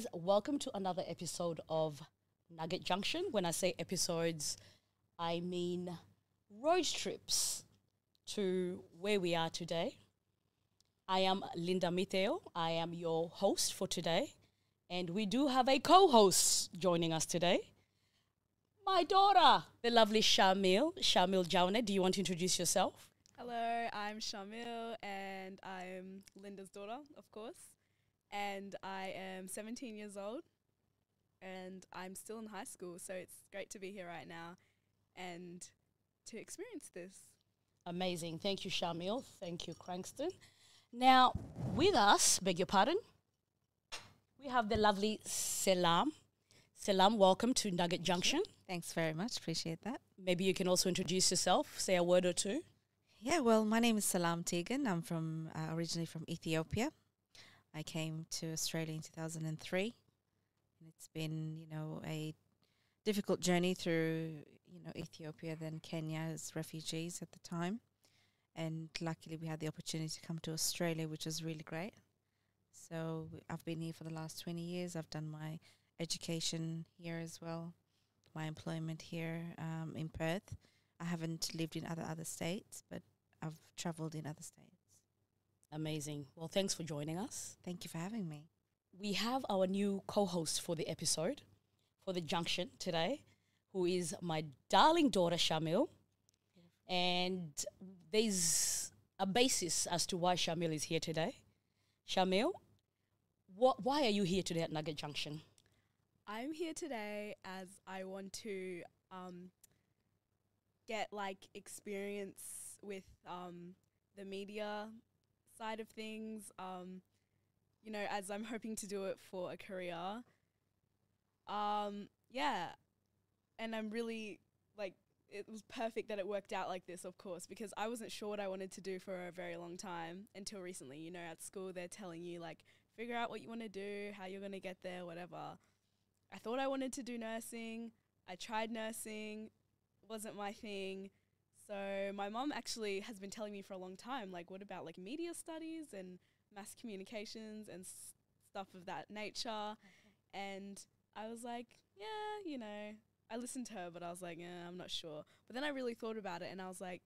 Guys. Welcome to another episode of Nugget Junction. When I say episodes, I mean road trips to where we are today. I am Linda Mitheo. I am your host for today. And we do have a co host joining us today. My daughter, the lovely Charmille. Charmille Jawneh, do you want to introduce yourself? Hello, I'm Charmille and I'm Linda's daughter, of course. And I am 17 years old and I'm still in high school, so it's great to be here right now and to experience this. Amazing. Thank you, Charmille. Thank you, Crankston. Now, with us, beg your pardon, we have the lovely Selam. Selam, welcome to Nugget Junction. Thanks very much. Appreciate that. Maybe you can also introduce yourself, say a word or two. Yeah, well, my name is Selam Tegegn. I'm from uh, originally from Ethiopia. I came to Australia in 2003. And it's been, you know, a difficult journey through, you know, Ethiopia, then Kenya as refugees at the time. And luckily we had the opportunity to come to Australia, which was really great. So I've been here for the last 20 years. I've done my education here as well, my employment here um, in Perth. I haven't lived in other other states, but I've travelled in other states. Amazing. Well, thanks for joining us. Thank you for having me. We have our new co host for the episode, for the junction today, who is my darling daughter, Charmille. And there's a basis as to why Charmille is here today. Charmille, what, why are you here today at Nugget Junction? I'm here today as I want to um, get like experience with um, the media side of things. Um, you know, as I'm hoping to do it for a career. Um, yeah, and I'm really like it was perfect that it worked out like this, of course, because I wasn't sure what I wanted to do for a very long time until recently. You know, at school they're telling you like figure out what you want to do, how you're going to get there, whatever. I thought I wanted to do nursing. I tried nursing, wasn't my thing. So my mom actually has been telling me for a long time, like, what about like media studies and mass communications and s- stuff of that nature? And I was like, yeah, you know, I listened to her, but I was like, yeah, I'm not sure. But then I really thought about it, and I was like,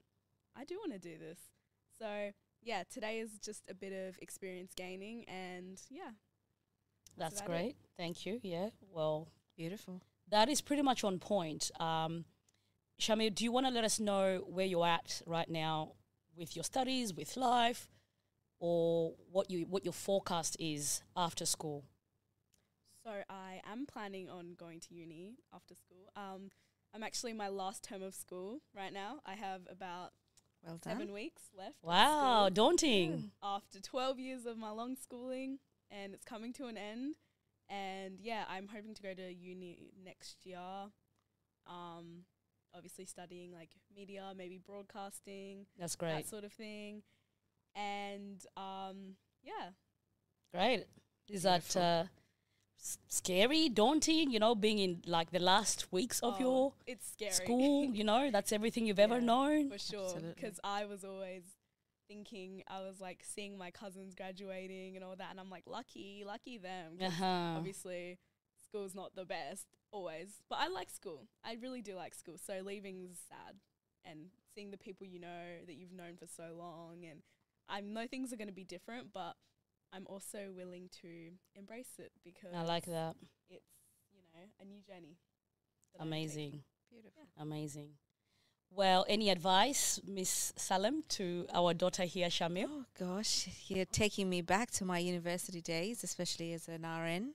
I do want to do this. So yeah, today is just a bit of experience gaining, and yeah, That's about it. great. Thank you. Yeah. Well, Beautiful. that is pretty much on point. Um, Charmille, do you want to let us know where you're at right now with your studies, with life, or what you what your forecast is after school? So I am planning on going to uni after school. Um, I'm actually in my last term of school right now. I have about Well seven weeks left. Wow, school daunting. After 12 years of my long schooling, and it's coming to an end. And yeah, I'm hoping to go to uni next year. Um, obviously studying like media, maybe broadcasting, That's great. that sort of thing. And um, yeah, Great. Is that uh, s- scary, daunting? You know, being in like the last weeks of oh, your it's scary. school. You know, that's everything you've ever known. for sure because i was always thinking i was like seeing my cousins graduating and all that and i'm like lucky lucky them. Uh-huh. obviously school's not the best always but i like school i really do like school so leaving's sad and seeing the people you know that you've known for so long and i know things are going to be different but i'm also willing to embrace it because I like that. it's you know a new journey that I'm taking. Amazing. Beautiful. Amazing. Well, any advice, Miss Selam, to our daughter here, Charmille? Oh gosh, you're taking me back to my university days, especially as an RN.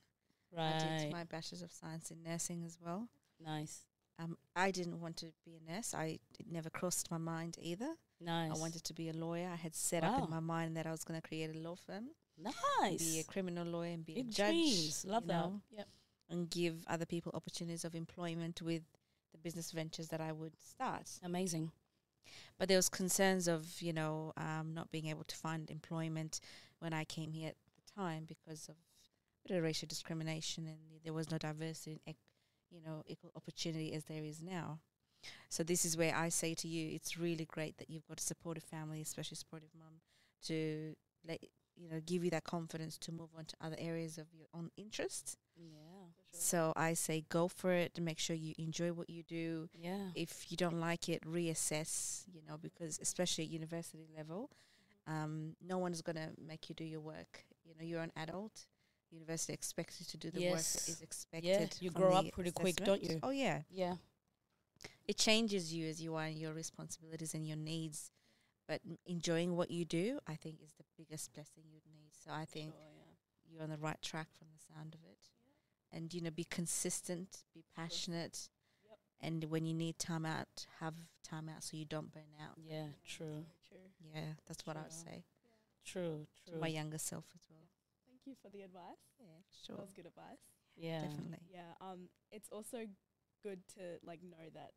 I Right. did my bachelor's of science in nursing as well. Nice. Um, I didn't want to be a nurse. I it never crossed my mind either. Nice. I wanted to be a lawyer. I had set up in my mind that I was going to create a law firm, nice. be a criminal lawyer, and be Big a judge. dreams. Love that. know, Yep. and give other people opportunities of employment with the business ventures that I would start. Amazing. But there was concerns of you know um, not being able to find employment when I came here at the time because of a bit of racial discrimination and there was no diversity and you know equal opportunity as there is now. So this is where I say to you, it's really great that you've got a supportive family, especially supportive mum, to let you know give you that confidence to move on to other areas of your own interests. Yeah. So I say go for it make sure you enjoy what you do. Yeah. If you don't like it, reassess. You know, because especially at university level, um, no one is going to make you do your work. You know, you're an adult. University expects you to do the work Yes. that is expected. Yeah, you grow up the pretty quick, don't you? Oh yeah, Yeah. it changes you as you are in your responsibilities and your needs. But m- enjoying what you do, I think, is the biggest blessing you'd need. So I think Sure, yeah. you're on the right track from the sound of it. And you know, be consistent, be passionate, Yep. and when you need time out, have time out so you don't burn out. Yeah. True. True. Yeah, that's what I would True. say True. to True. my younger self as well. Thank you for the advice. Yeah, That sure, was good advice. Yeah. definitely. Yeah. Um, it's also good to like know that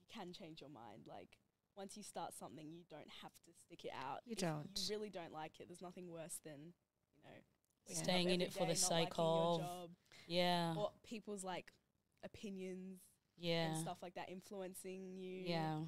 you can change your mind. Like once you start something, you don't have to stick it out. You If don't. You really don't like it. There's nothing worse than you know waking Staying in it for the sake of- job, Yeah. or people's like opinions Yeah. and stuff like that influencing you. Yeah.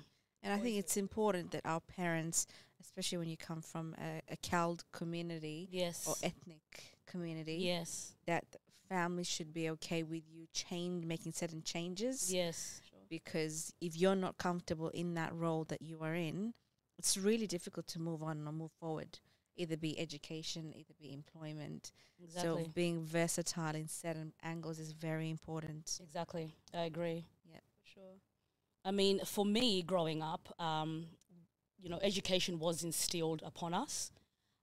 And I think it's important that our parents, especially when you come from a, a CALD community Yes. or ethnic community, Yes. that families should be okay with you change making certain changes. Yes. Sure. Because if you're not comfortable in that role that you are in, it's really difficult to move on or move forward. Either be education, either be employment. Exactly. So being versatile in certain angles is very important. exactly. I agree. Yeah, for sure. I mean, for me, growing up, um, you know, education was instilled upon us.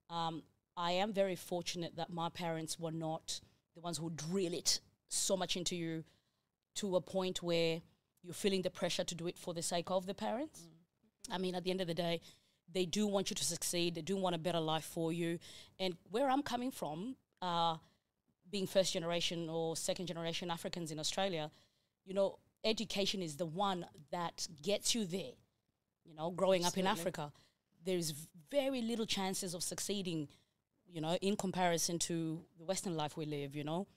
Um, I am very fortunate that my parents were not the ones who drill it so much into you to a point where you're feeling the pressure to do it for the sake of the parents. I mean, at the end of the day, they do want you to succeed. They do want a better life for you. And where I'm coming from, uh, being first generation or second generation Africans in Australia, you know, education is the one that gets you there. You know, growing up in Africa, there's very little chances of succeeding, you know, in comparison to the Western life we live, you know.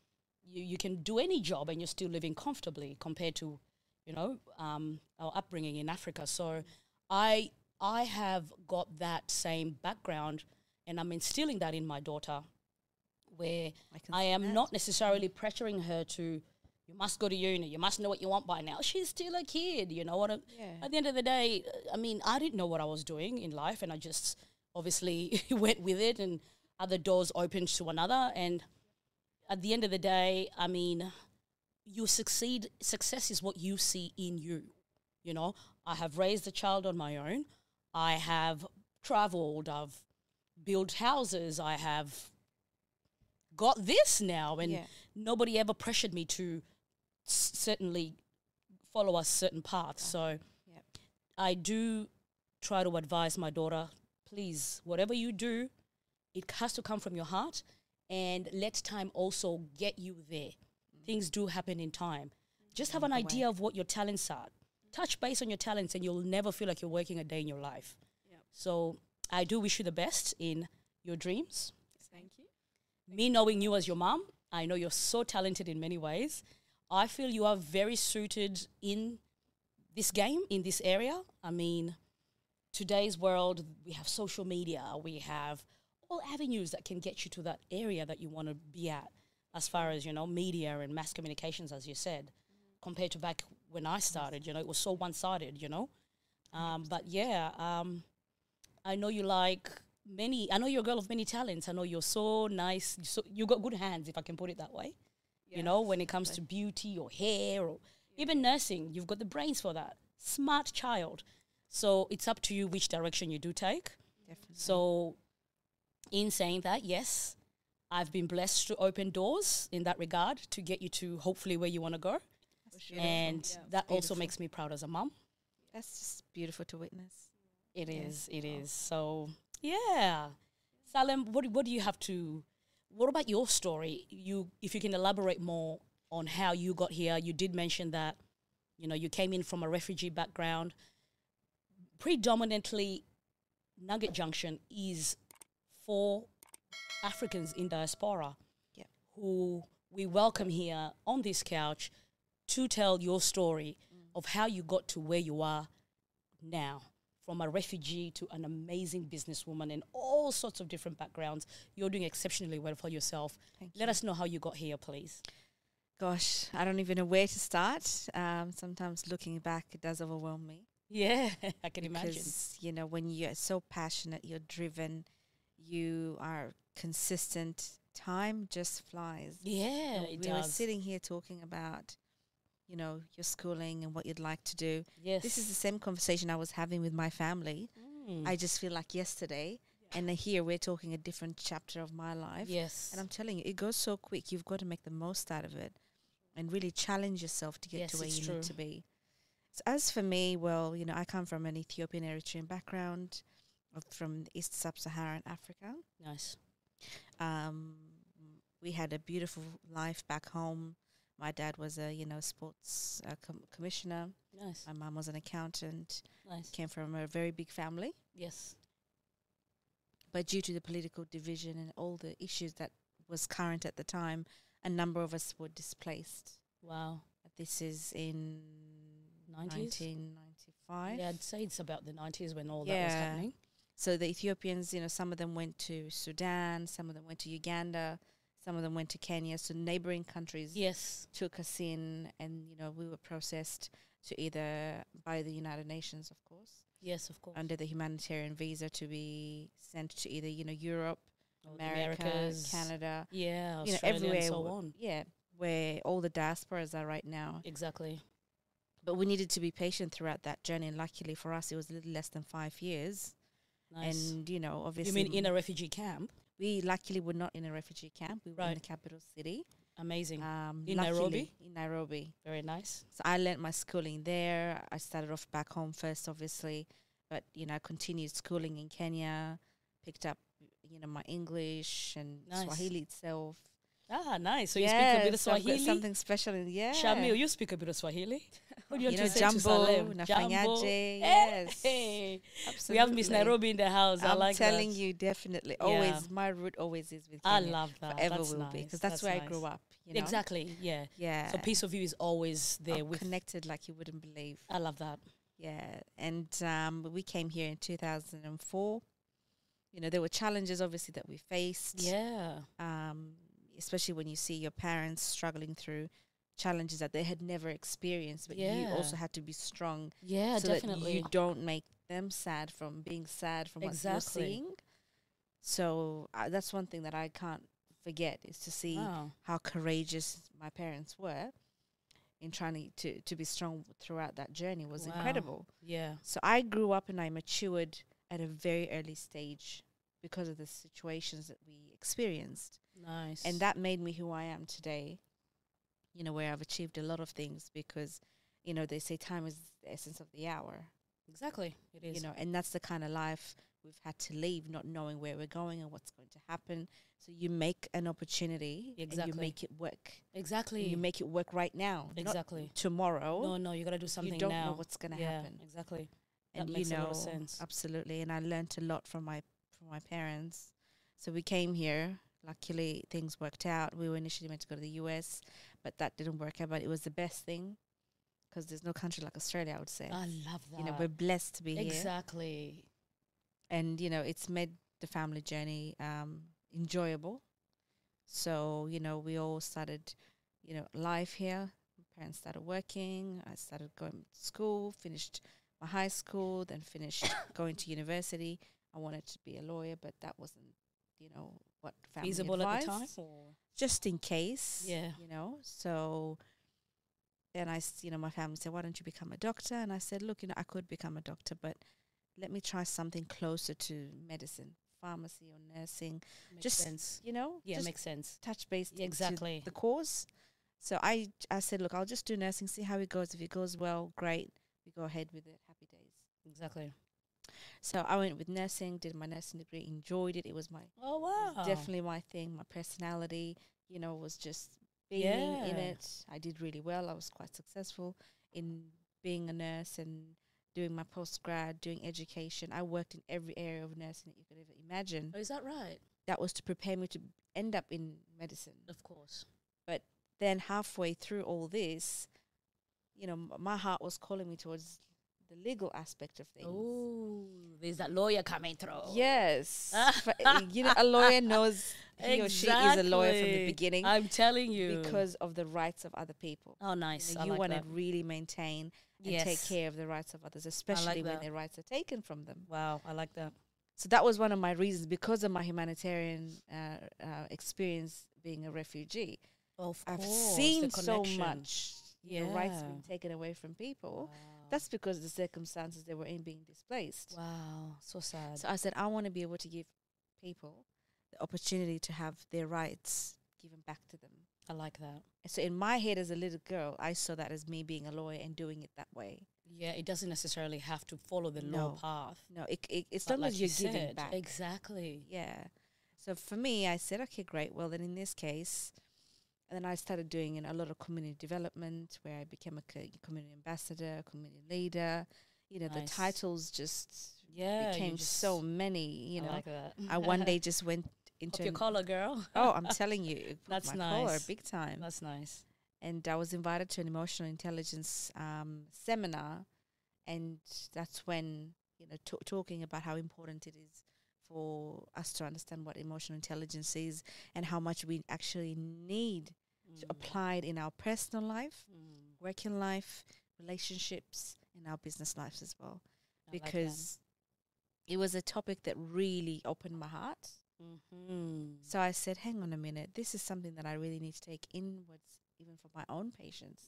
You, you can do any job and you're still living comfortably compared to, you know, um, our upbringing in Africa. So I, I have got that same background and I'm instilling that in my daughter where I, I am that. not necessarily pressuring her to, you must go to uni, you must know what you want by now. She's still a kid, you know what? I- Yeah. At the end of the day, uh, I mean, I didn't know what I was doing in life, and I just obviously went with it, and other doors opened to another. And at the end of the day, I mean, you succeed. Success is what you see in you. You know, I have raised a child on my own. I have traveled. I've built houses. I have got this now, and yeah. nobody ever pressured me to certainly follow a certain path. So Yep. I do try to advise my daughter, please, whatever you do, it has to come from your heart and let time also get you there. Mm. Things do happen in time. Just have an Along the way. idea of what your talents are. Touch base on your talents and you'll never feel like you're working a day in your life. Yep. So I do wish you the best in your dreams Thank you. me knowing you as your mom, I know you're so talented in many ways. I feel you are very suited in this game, in this area. I mean, today's world, we have social media, we have all avenues that can get you to that area that you want to be at, as far as, you know, media and mass communications, as you said, compared to back when I started, you know, it was so one sided, you know. Um, but yeah, um, I know you like many. I know you're a girl of many talents. I know you're so nice. So you got good hands, if I can put it that way. You know, when it comes to beauty or hair or even nursing, you've got the brains for that. Smart child. So it's up to you which direction you do take. Definitely. So, in saying that, yes, I've been blessed to open doors in that regard to get you to hopefully where you want to go. Sure. And Yeah. that also makes me proud as a mom. That's just beautiful to witness. It Yeah. is. It is. Oh. So yeah, Selam, what what do you have to? What about your story? You, if you can elaborate more on how you got here. You did mention that, you know, you came in from a refugee background. Predominantly, Nugget Junction is for Africans in diaspora, Yep. who we welcome here on this couch to tell your story mm. of how you got to where you are now from a refugee to an amazing businesswoman and all sorts of different backgrounds. You're doing exceptionally well for yourself. Thank Let you. us know how you got here, please. Gosh, I don't even know where to start. Um, sometimes looking back, it does overwhelm me. Yeah, I can imagine. because you know when you're so passionate, you're driven, you are consistent. Time just flies. Yeah, You know, we were sitting here talking about, you know, your schooling and what you'd like to do. yes. This is the same conversation I was having with my family. Mm. I just feel like yesterday, and here we're talking a different chapter of my life. yes. And I'm telling you, it goes so quick. You've got to make the most out of it and really challenge yourself to get Yes, to where you true. need to be. So as for me, well, you know, I come from an Ethiopian Eritrean background from East Sub-Saharan Africa. nice. Um, we had a beautiful life back home. My dad was a, you know, sports uh, com- commissioner. Nice. My mom was an accountant. Nice. Came from a very big family. Yes. but due to the political division and all the issues that was current at the time, a number of us were displaced. Wow. This is in 90s? 1995. Yeah, I'd say it's about the 90s when all that was Yeah. happening. So the Ethiopians, you know, some of them went to Sudan, some of them went to Uganda, some of them went to Kenya. So neighboring countries Yes. took us in, and you know, we were processed to either by the United Nations, of course, Yes, of course. under the humanitarian visa to be sent to either you know Europe, America, Americas. Canada, Yeah, you know, everywhere. and so on. Yeah, where all the diasporas are right now. Exactly. But we needed to be patient throughout that journey. And luckily for us, it was a little less than five years. Nice. And, you know, obviously, you mean in a refugee camp? We luckily were not in a refugee camp. We were in Right. the capital city. Amazing. Um, In Nairobi? In Nairobi. Very nice. So I learnt my schooling there. I started off back home first, obviously. But, you know, continued schooling in Kenya, picked up, you know, my English and Nice. Swahili itself. Ah, nice. So you speak a bit of Yes, Swahili? something special in yeah. Charmille, you speak a bit of Swahili? What do you want know, to say to Selam? Nafanyaje, Hey, yes. hey. We have Miss absolutely. Nairobi in the house. I I'm like telling that. you, definitely. Yeah. Always, my root always is with I love that. Forever that's will nice. be because that's, where I grew up. You know? Exactly. Yeah. Yeah. So piece of you is always there I'm with. connected like you wouldn't believe. I love that. Yeah, and um, we came here in 2004. You know, there were challenges obviously that we faced. Yeah. Um, especially when you see your parents struggling through challenges that they had never experienced, but you also had to be strong Yeah, so definitely. that you don't make them sad from being sad from what Exactly. you're seeing. So uh, that's one thing that I can't forget is to see Wow. how courageous my parents were in trying to, to, to be strong throughout that journey was Wow. incredible. Yeah. So I grew up and I matured at a very early stage because of the situations that we experienced. Nice. And that made me who I am today, you know, where I've achieved a lot of things because, you know, they say time is the essence of the hour, exactly. It is. you know, and that's the kind of life we've had to leave, not knowing where we're going and what's going to happen. So you make an opportunity and Exactly. you make it work. exactly. And you make it work right now, exactly. tomorrow. No, no, you got to do something you don't now. know what's going to yeah, happen. exactly. That makes you a lot of sense. absolutely. And I learned a lot from my from my parents. So we came here. Luckily, things worked out. We were initially meant to go to the US, but that didn't work out. But it was the best thing because there's no country like Australia. I would say. I love that. you know, we're blessed to be here, exactly. and you know, it's made the family journey um, enjoyable. So you know, we all started, you know, life here. My parents started working. I started going to school. Finished my high school, then finished going to university. I wanted to be a lawyer, but that wasn't, you know, what family Feasible at the time? Or? Just in case, Yeah. you know. So then I, you know, my family said, "Why don't you become a doctor?" And I said, "Look, you know, I could become a doctor, but let me try something closer to medicine, pharmacy or nursing. Makes Just sense. You know, Yeah, just makes sense. touch base Yeah, exactly. the cause." So I, I said, "Look, I'll just do nursing, see how it goes. If it goes well, great. We go ahead with it. Happy days." Exactly. So I went with nursing, did my nursing degree, enjoyed it. It was my Oh wow. definitely my thing. My personality, you know, was just being in it. I did really well. I was quite successful in being a nurse and doing my post grad, doing education. I worked in every area of nursing that you could ever imagine. Oh, is that right? That was to prepare me to end up in medicine. Of course. But then halfway through all this, you know, m- my heart was calling me towards the legal aspect of things. Oh, there's a lawyer coming through. Yes, uh, you know, a lawyer knows he or she is a lawyer from the beginning I'm telling you. because of the rights of other people. oh, You, nice. know, you like want to really maintain and take care of the rights of others, especially when that. their rights are taken from them. Wow, I like that. So that was one of my reasons because of my humanitarian uh, uh, experience being a refugee. Of I've course, seen so much you know, rights being taken away from people. Wow. That's because the circumstances they were in being displaced. wow, so sad. So I said, I want to be able to give people the opportunity to have their rights given back to them. I like that. And so in my head as a little girl, I saw that as me being a lawyer and doing it that way. Yeah, it doesn't necessarily have to follow the No. law path. No, it, it, it's long like as you you're giving said, back. Exactly. Yeah. So for me, I said, okay, great. Well, then in this case, and then I started doing you know, a lot of community development where I became a community ambassador, community leader. You know, the titles just Yeah, became just- so many. You I know, like that. I one day just went into your collar, girl. oh, I'm telling you, That's my collar nice. big time. That's nice. and I was invited to an emotional intelligence um, seminar, and that's when you know t- talking about how important it is for us to understand what emotional intelligence is and how much we actually need to Mm. apply it in our personal life, Mm. working life, relationships, and our business lives as well. I like. Because it was a topic that really opened my heart. Mhm. So I said, hang on a minute, this is something that I really need to take inwards, even for my own patients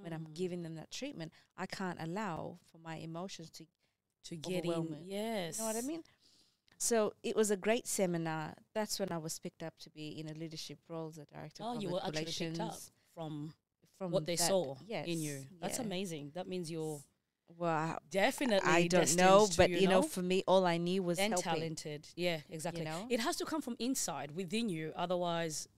when I'm Mhm. giving them that treatment, I can't allow for my emotions to, to get in, yes, you know what I mean? So it was a great seminar. That's when I was picked up to be in a leadership role as a director. Oh, of you were actually picked up from from what they that- saw yes, in you. That's yeah. amazing. That means you're Well, definitely. I don't know, but you you know, know, for me, all I knew was and helping. talented. Yeah, exactly. know? It has to come from inside, within you. Otherwise,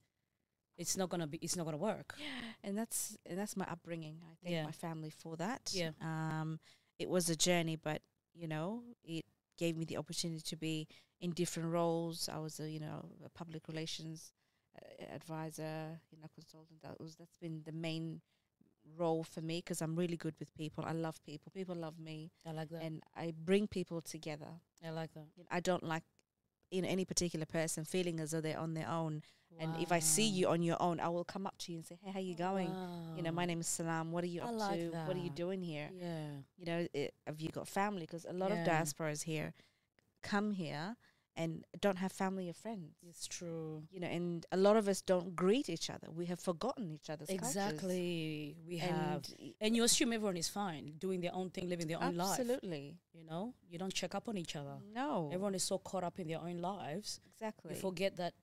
it's not gonna be. It's not gonna work. and that's and that's my upbringing. I thank Yeah. my family for that. Yeah. Um, it was a journey, but you know, it gave me the opportunity to be in different roles. I was a you know a public relations uh, advisor, you know, consultant. That was that's been the main role for me because I'm really good with people. I love people. People love me, I like that. and I bring people together. I like that. You know, I don't like you know any particular person feeling as though they're on their own. And if I see you on your own, I will come up to you and say, "Hey, how you going?" you know, my name is Selam. What are you I up like to? What are you doing here? Yeah. You know, i have you got family? Because a lot Yeah. of diasporas here come here and don't have family or friends. It's true. You know, and a lot of us don't greet each other. We have forgotten each other's cultures. Exactly. We have. And y- And you assume everyone is fine, doing their own thing, living their own life. absolutely You know, you don't check up on each other. no, Everyone is so caught up in their own lives, exactly. you forget that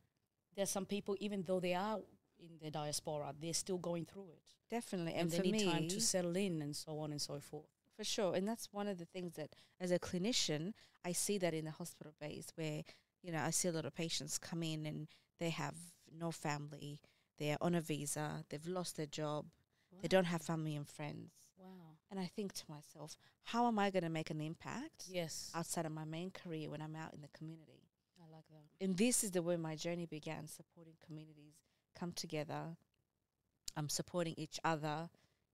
there's some people, even though they are in the diaspora, they're still going through it, Definitely, and, and, they need me, time to settle in, and so on and so forth. For sure and that's one of the things that as a clinician i see that in the hospital base where you know i see a lot of patients come in and they have no family they're on a visa they've lost their job they don't have family and friends Wow. and i think to myself how am i going to make an impact Yes. outside of my main career when i'm out in the community I like that. and this is the way my journey began supporting communities come together i'm supporting each other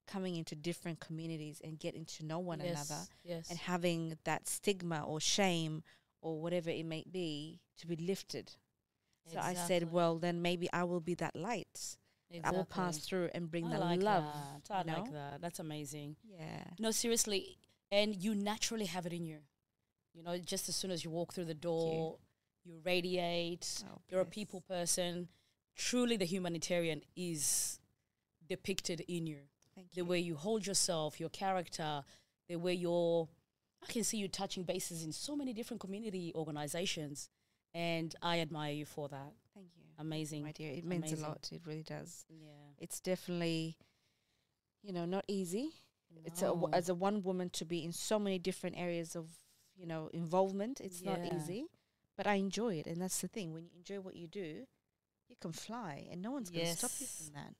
coming into different communities and getting to know one yes. another Yes. and having that stigma or shame or whatever it may be to be lifted. So I said, well, then maybe I will be that light. I will pass through and bring I the like love. That. I you like that. That's amazing. Yeah. No, seriously, and you naturally have it in you. You know, just as soon as you walk through the door, you radiate. Oh, You're a people person. Truly, the humanitarian is depicted in you. Thank The you. way you hold yourself, your character, the way you're. I can see you touching bases in so many different community organizations, and I admire you for that. Thank you. Amazing. My dear, it means Amazing. a lot. It really does. Yeah. It's definitely, you know, not easy. It's a, No. as a one woman to be in so many different areas of, you know, involvement. It's not easy, but I enjoy it, and that's the thing. When you enjoy what you do, you can fly, and no one's going to stop you from that.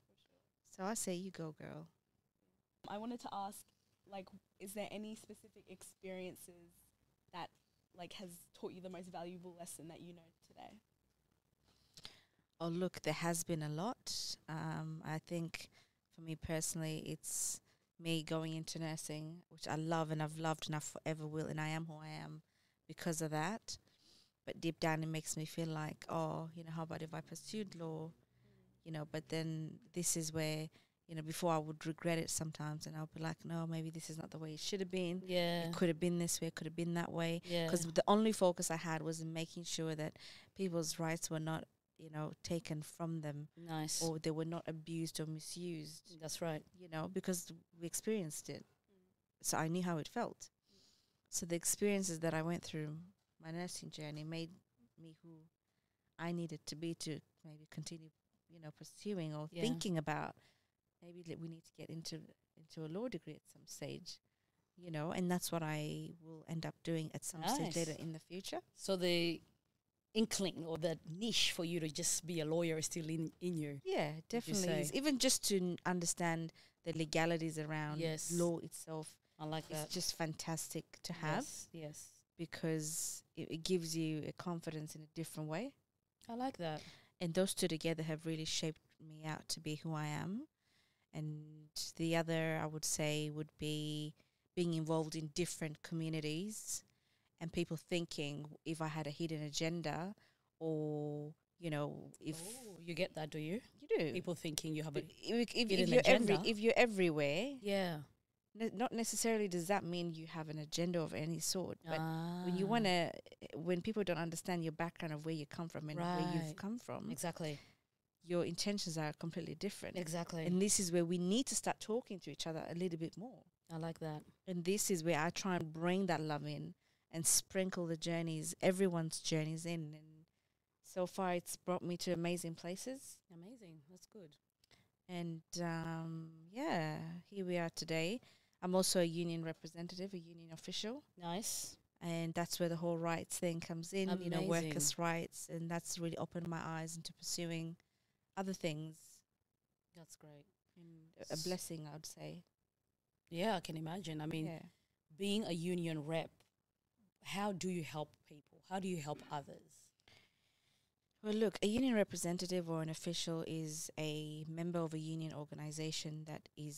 So I say, you go, girl. I wanted to ask, like, is there any specific experiences that like has taught you the most valuable lesson that you know today? Oh, look, there has been a lot. Um, I think for me personally, it's me going into nursing, which I love and I've loved and I forever will, and I am who I am because of that. But deep down, it makes me feel like, oh, you know, how about if I pursued law? You know, but then this is where, you know, before I would regret it sometimes, and I'll be like, no, maybe this is not the way it should have been. Yeah. It could have been this way, it could have been that way. Yeah. Because the only focus I had was in making sure that people's rights were not, you know, taken from them Nice. or they were not abused or misused That's right. you know, because we experienced it. So I knew how it felt. So the experiences that I went through, my nursing journey, made me who I needed to be to maybe continue, you know, pursuing or Yeah. thinking about maybe we need to get into into a law degree at some stage, you know, and that's what I will end up doing at some stage later in the future. So the inkling or the niche for you to just be a lawyer is still in, in you. Yeah, definitely. is. Even just to n- understand the legalities around Yes. law itself, I like that. it's that. just fantastic to have. Yes. yes. because it, it gives you a confidence in a different way. I like that. And those two together have really shaped me out to be who I am. And the other, I would say, would be being involved in different communities and people thinking if I had a hidden agenda or, you know, if oh, you get that, do you? you do. People thinking you have a if, if, if hidden you're every, agenda. if you're everywhere, yeah. ne- not necessarily does that mean you have an agenda of any sort. But when you Ah, want to when people don't understand your background of where you come from and where you've come from exactly, your intentions are completely different exactly. and this is where we need to start talking to each other a little bit more I like that. and this is where i try and bring that love in and sprinkle the journeys everyone's journeys in and so far it's brought me to amazing places Amazing. That's good. and um, yeah here we are today i'm also a union representative a union official Nice. and that's where the whole rights thing comes in you know workers rights and that's really opened my eyes into pursuing other things That's great. and a- blessing i would say Yeah, I can imagine. I mean, yeah being a union rep, how do you help people? How do you help others? well look a union representative or an official is a member of a union organization that is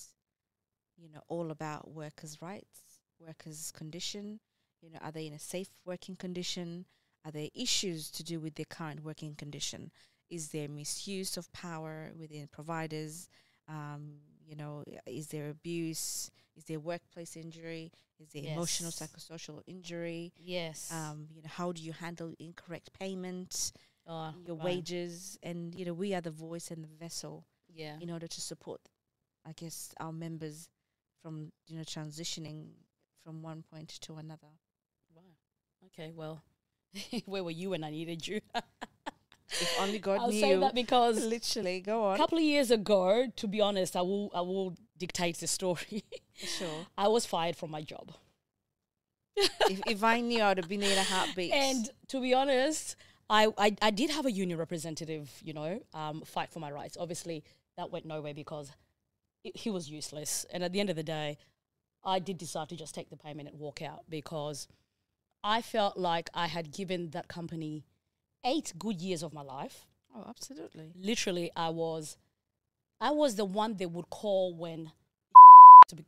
you know all about workers rights workers condition you know are they in a safe working condition are there issues to do with their current working condition is there misuse of power within providers um, you know is there abuse is there workplace injury is there emotional psychosocial injury Yes. um, you know how do you handle incorrect payment oh, your right. wages and you know we are the voice and the vessel Yeah. in order to support i guess our members from you know transitioning from one point to another Wow. Okay. Well, where were you when I needed you? if only god I'll knew say that because literally go on. a couple of years ago, to be honest, I will I will dictate the story. sure I was fired from my job. if, if i knew i would have been in a heartbeat And to be honest, I, I, I did have a union representative, you know, um, fight for my rights. Obviously, that went nowhere because it, he was useless. And at the end of the day, I did decide to just take the payment and walk out because I felt like I had given that company eight good years of my life. oh absolutely Literally, I was, I was the one they would call when to be,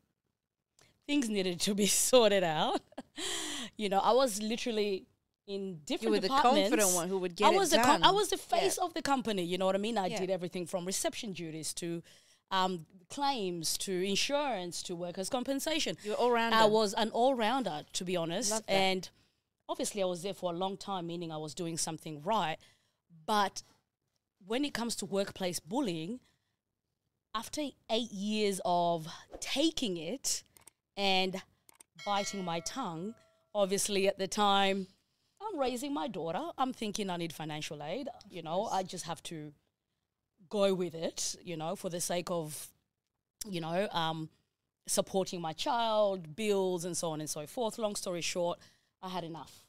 things needed to be sorted out. you know, I was literally in different you were the confident one who would get I was it the done I was the Yeah. face of the company. You know what I mean? I Yeah. did everything from reception duties to um, claims to insurance to workers' compensation. you were all round I was an all rounder, to be honest. And obviously, I was there for a long time, meaning I was doing something right. But when it comes to workplace bullying, after eight years of taking it and biting my tongue, obviously at the time, I'm raising my daughter. I'm thinking I need financial aid. You know, I just have to go with it, you know, for the sake of, you know, um, supporting my child, bills, and so on and so forth. Long story short, I had enough.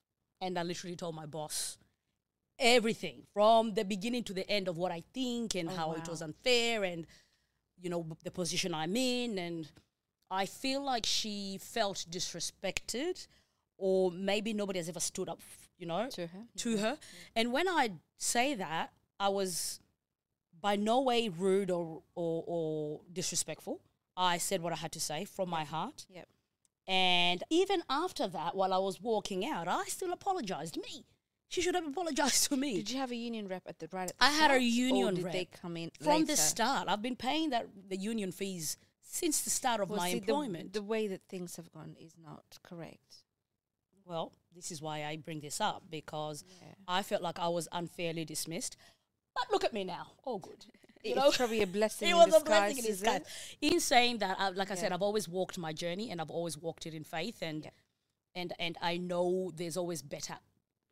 And I literally told my boss everything from the beginning to the end of what I think and Oh, how it was unfair and, you know, the position I'm in. And I feel like she felt disrespected or maybe nobody has ever stood up, you know, to her to her. And when I say that, I was by no way rude or, or, or disrespectful. I said what I had to say from my heart. Yep. And even after that, while I was walking out, I still apologized. Me. She should have apologized to me. Did you have a union rep at the right? At the I had a start, union or did they rep come in From the start, I've been paying that the union fees since the start of Well, my see, the- employment. The, way that things have gone is not correct. well, this is why I bring this up because Yeah. I felt like I was unfairly dismissed. But look at me now, all good. You It's know, probably a blessing. it in was a blessing in disguise. In saying that, I, like I said, I've always walked my journey and I've always walked it in faith, and Yeah. and and I know there's always better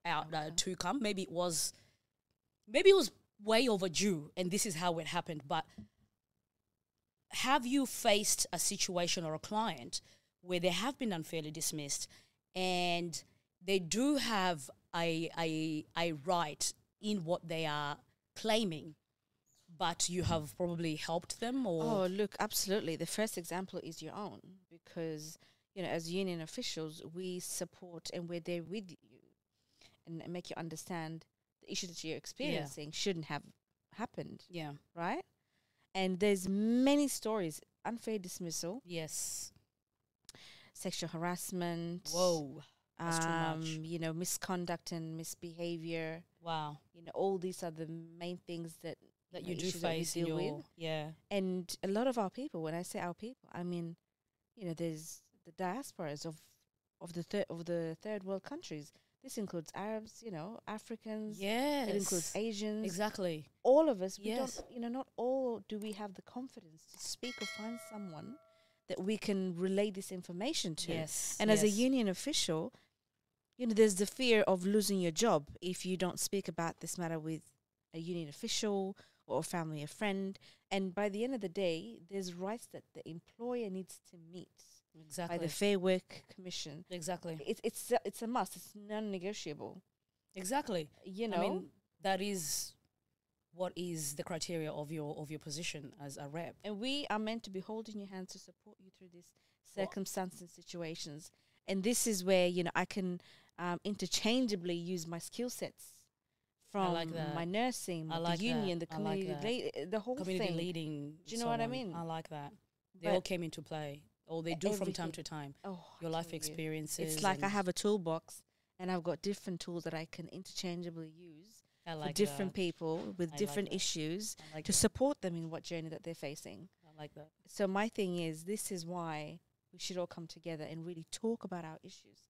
out uh, to come. Maybe it was, maybe it was way overdue, and this is how it happened. But have you faced a situation or a client where they have been unfairly dismissed, and they do have a a a right in what they are claiming? But you have probably helped them, or Oh, look, absolutely. The first example is your own because, you know, as union officials, we support and we're there with you and make you understand the issues that you're experiencing shouldn't have happened, yeah, right? And there's many stories unfair dismissal, yes. sexual harassment, Whoa, that's too um, much. you know, misconduct and misbehavior. wow. You know, all these are the main things that That you do issues that we face in deal with. your yeah, and a lot of our people when i say our people i mean you know there's the diasporas of of the third of the third world countries. This includes arabs you know africans. Yes, it includes asians. Exactly. all of us we Yes. don't you know not all do we have the confidence to speak or find someone that we can relay this information to. Yes, and as a union official you know there's the fear of losing your job if you don't speak about this matter with a union official or family or friend and by the end of the day there's rights that the employer needs to meet exactly, by the fair work commission. Exactly, it's it's a, it's a must. It's non-negotiable. Exactly. you know I mean, that is what is the criteria of your of your position as a rep. and we are meant to be holding your hands to support you through these circumstances and situations. And this is where you know i can um, interchangeably use my skill sets from like my nursing I the like that. union the like community that. the whole Community thing leading. Do you know what I mean? I like that. They But- all came into play, or they do from time to time. oh Your life tell you. experiences. it's like i have a toolbox and i've got different tools that i can interchangeably use I for different that. people with I different issues like to that. support them in what journey that they're facing I like that. so my thing is this is why we should all come together and really talk about our issues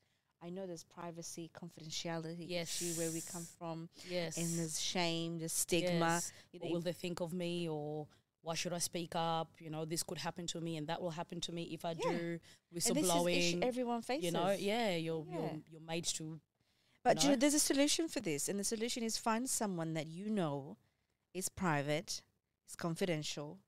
i know there's privacy confidentiality issue where we come from Yes. and there's shame there's stigma Yes. you What know, will they think of me or why should I speak up? You know, this could happen to me and that will happen to me if I Yeah. do and this is whistleblowing. everyone faces you know, yeah, you're Yeah. you're you're made to but you know? know there's a solution for this and the solution is find someone that you know is private is confidential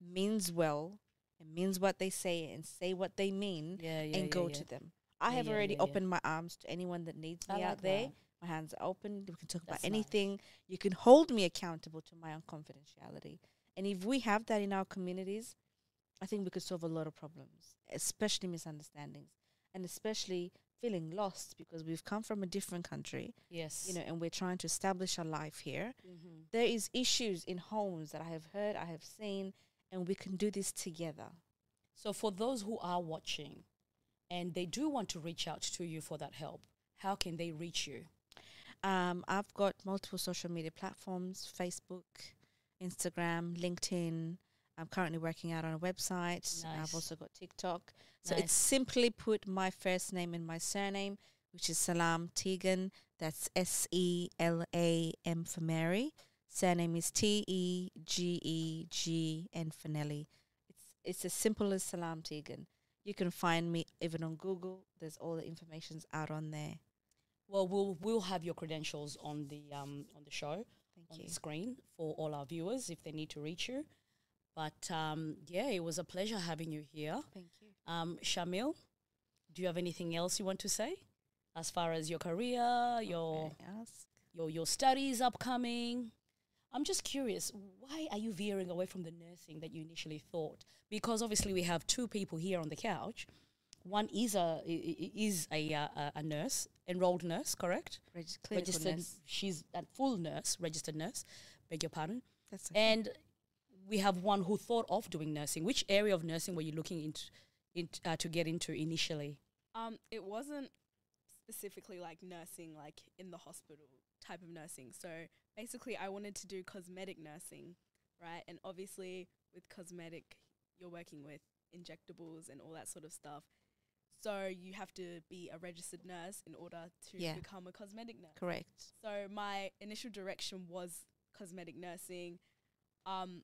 means well and means what they say and say what they mean yeah, and go to them I Yeah, have yeah, already yeah, opened my arms to anyone that needs I me like out there. that. My hands are open. We can talk That's about nice. anything. You can hold me accountable to my own confidentiality. And if we have that in our communities, I think we could solve a lot of problems, especially misunderstandings, and especially feeling lost because we've come from a different country, Yes. you know, and we're trying to establish our life here. hmm There is issues in homes that I have heard, I have seen, and we can do this together. So for those who are watching and they do want to reach out to you for that help, how can they reach you? Um, I've got multiple social media platforms Facebook, Instagram, LinkedIn. I'm currently working out on a website. Nice. I've also got TikTok. So Nice. it's simply put my first name and my surname, which is Selam Tegegn. That's S E L A M for Mary. Surname is T E G E G N for Nelly. It's it's as simple as Selam Tegegn. You can find me even on Google. There's all the information's out on there. Well, we'll we'll have your credentials on the um on the show Thank on you. the screen for all our viewers if they need to reach you. But um, yeah, it was a pleasure having you here. Thank you. Um, Charmille, do you have anything else you want to say as far as your career, your your your studies upcoming? I'm just curious, why are you veering away from the nursing that you initially thought? Because obviously we have two people here on the couch. One is a is a uh, a- a nurse, enrolled nurse, correct? Reg- registered. nurse. She's a full nurse, registered nurse. Beg your pardon. That's okay. And we have one who thought of doing nursing. Which area of nursing were you looking into, in, uh, to get into initially? Um, it wasn't specifically like nursing, like in the hospital type of nursing. So basically, I wanted to do cosmetic nursing, right? And obviously, with cosmetic, you're working with injectables and all that sort of stuff. So you have to be a registered nurse in order to Yeah. become a cosmetic nurse. Correct. So my initial direction was cosmetic nursing. Um,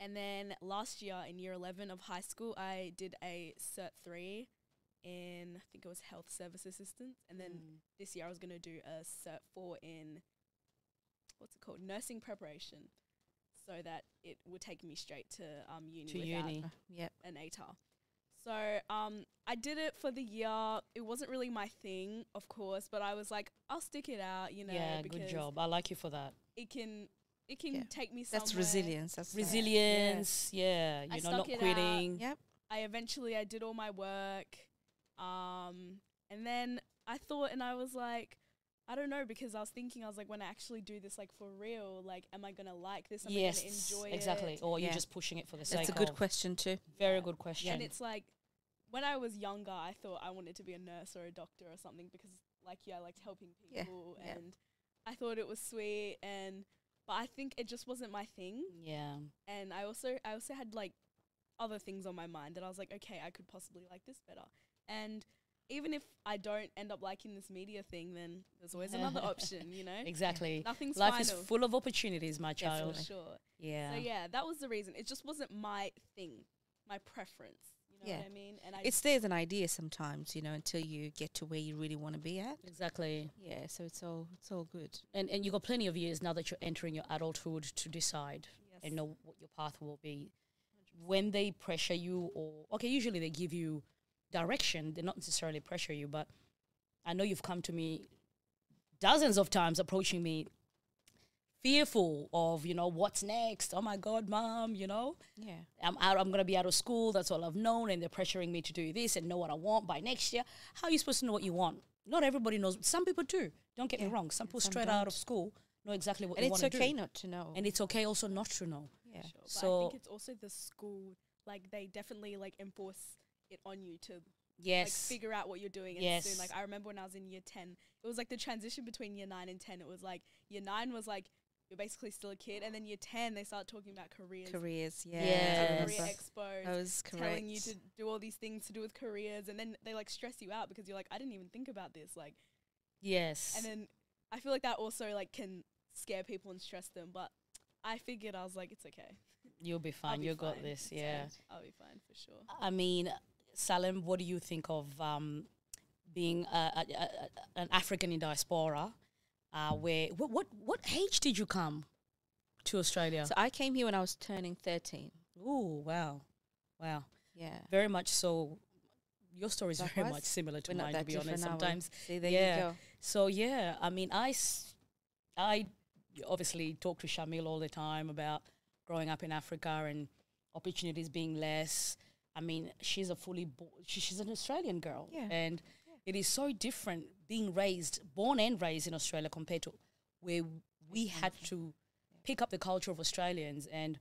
and then last year in year 11 of high school, I did a Cert 3 in, I think it was health service assistant. And then Mm. this year I was going to do a Cert 4 in, what's it called? Nursing preparation. So that it would take me straight to um, uni to without uni. Yep. an ATAR. So um, I did it for the year. It wasn't really my thing, of course, but I was like, I'll stick it out, you know, yeah, good job. I like you for that. it can it can Yeah. take me somewhere. That's resilience. That's that. Resilience. Yeah, I you know, stuck not it out. quitting. Yep. I eventually I did all my work, um, and then I thought, and I was like, I don't know, because I was thinking, I was like, when I actually do this, like for real, like, am I gonna like this? Am I yes, gonna enjoy exactly. it? Or you're just pushing it for the sake That's a good of. question too. Very Yeah. good question. And it's like, when I was younger, I thought I wanted to be a nurse or a doctor or something because, like you, I liked helping people, yeah. and I thought it was sweet, and but I think it just wasn't my thing. yeah. and I also I also had like other things on my mind that I was like, okay, I could possibly like this better. And even if I don't end up liking this media thing, then there's always another option, you know. Exactly. Nothing's Life final. is full of opportunities, my child. for sure. Yeah. So yeah, that was the reason. It just wasn't my thing, my preference. You know Yeah. what I mean? And I It's there as an idea sometimes, you know, until you get to where you really want to be at. Exactly. Yeah, so it's all it's all good. And and you got plenty of years now that you're entering your adulthood to decide yes. and know what your path will be. When they pressure you or okay, usually they give you direction. They not necessarily pressure you, but I know you've come to me dozens of times approaching me fearful of, you know, what's next? Oh my god, mom, you know? Yeah. I'm out I'm gonna be out of school, that's all I've known, and they're pressuring me to do this and know what I want by next year. How are you supposed to know what you want? Not everybody knows some people do. Don't get me wrong. Some people some straight out don't. of school know exactly what And they it's want to okay do. not to know. And it's okay also not to know. yeah. Sure. But I think it's also the school, like they definitely like enforce it on you to like Yes. figure out what you're doing. And Yes. soon, like I remember when I was in year ten, it was like the transition between year nine and ten. It was like year nine was like you're basically still a kid, and then year ten they start talking about careers, Careers, yeah. Yes. Career expos, That was correct. telling you to do all these things to do with careers, and then they like stress you out because you're like, I didn't even think about this, like, yes. and then I feel like that also like can scare people and stress them, but I figured I was like, it's okay. You'll be fine. be You got fine. this. Yeah. fine. I'll be fine for sure. I mean, Selam, what do you think of um, being a, a, a, an African in diaspora? Uh, where what, what what age did you come to Australia? So I came here when I was turning 13. Oh wow, wow, Yeah. very much so. Your story is very much similar to We're not mine, to be honest. Sometimes, See, there Yeah. you go. so yeah. I mean, I, I obviously talk to Charmille all the time about growing up in Africa and opportunities being less. I mean, she's a fully she, she's an Australian girl, Yeah. and it is so different being raised, born and raised in Australia compared to where we had to pick up the culture of Australians and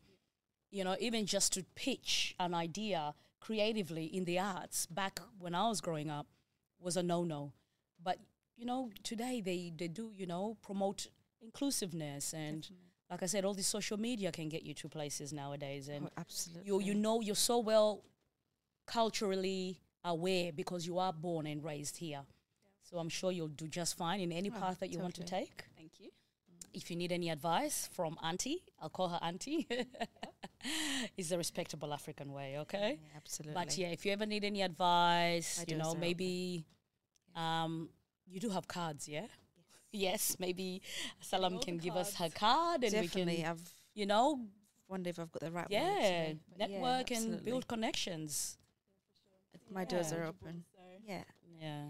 you know even just to pitch an idea creatively in the arts back when I was growing up was a no-no. But you know today they they do you know promote inclusiveness and like I said all this social media can get you to places nowadays and Oh, absolutely. you you know you're so well culturally aware because you are born and raised here. So I'm sure you'll do just fine in any Oh, path that you want to take. Thank you. If you need any advice from Auntie, I'll call her Auntie. it's a respectable African way, okay? Yeah, absolutely. But yeah, if you ever need any advice, My you know, maybe um, you do have cards, yeah? Yes, maybe Selam can the give us her card and Definitely. we can, I've you know, wonder if I've got the right one. yeah, network and build connections. My doors are open. So Yeah. Yeah.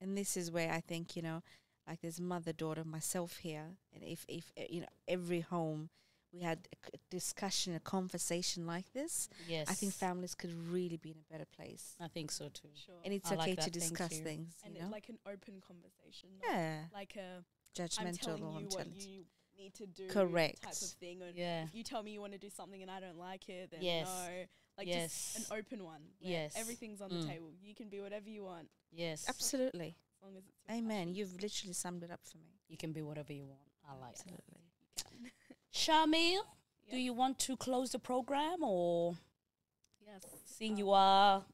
and this is where I think you know, like there's mother daughter myself here, and if if uh, you know every home we had a discussion, a conversation like this, Yes. I think families could really be in a better place. I think so too. sure. And it's I okay that, to thank discuss you. things, and you it's know. like an open conversation. Not yeah, Like a I'm judgmental telling or you what you need to do correct type of thing. Or Yeah. if you tell me you want to do something and I don't like it, then Yes. no. Like Yes. just an open one. where Yes. Everything's on Mm. the table. You can be whatever you want Yes. Absolutely. as long as it's Amen. passion. You've literally summed it up for me. You can be whatever you want. I like it. Absolutely. You can. Charmille, do you want to close the program or yes. seeing um, you are,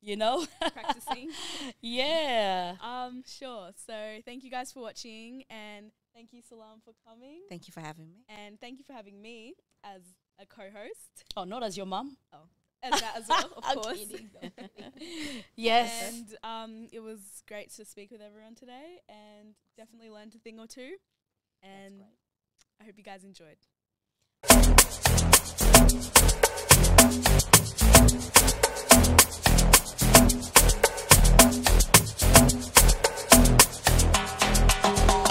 you know? practicing. yeah. Um, sure. So thank you guys for watching and thank you Selam for coming. Thank you for having me. and thank you for having me as a co-host. Oh, not as your mum. Oh, as that as well, of course. yes. And um, it was great to speak with everyone today and definitely learned a thing or two. And. I hope you guys enjoyed. Thank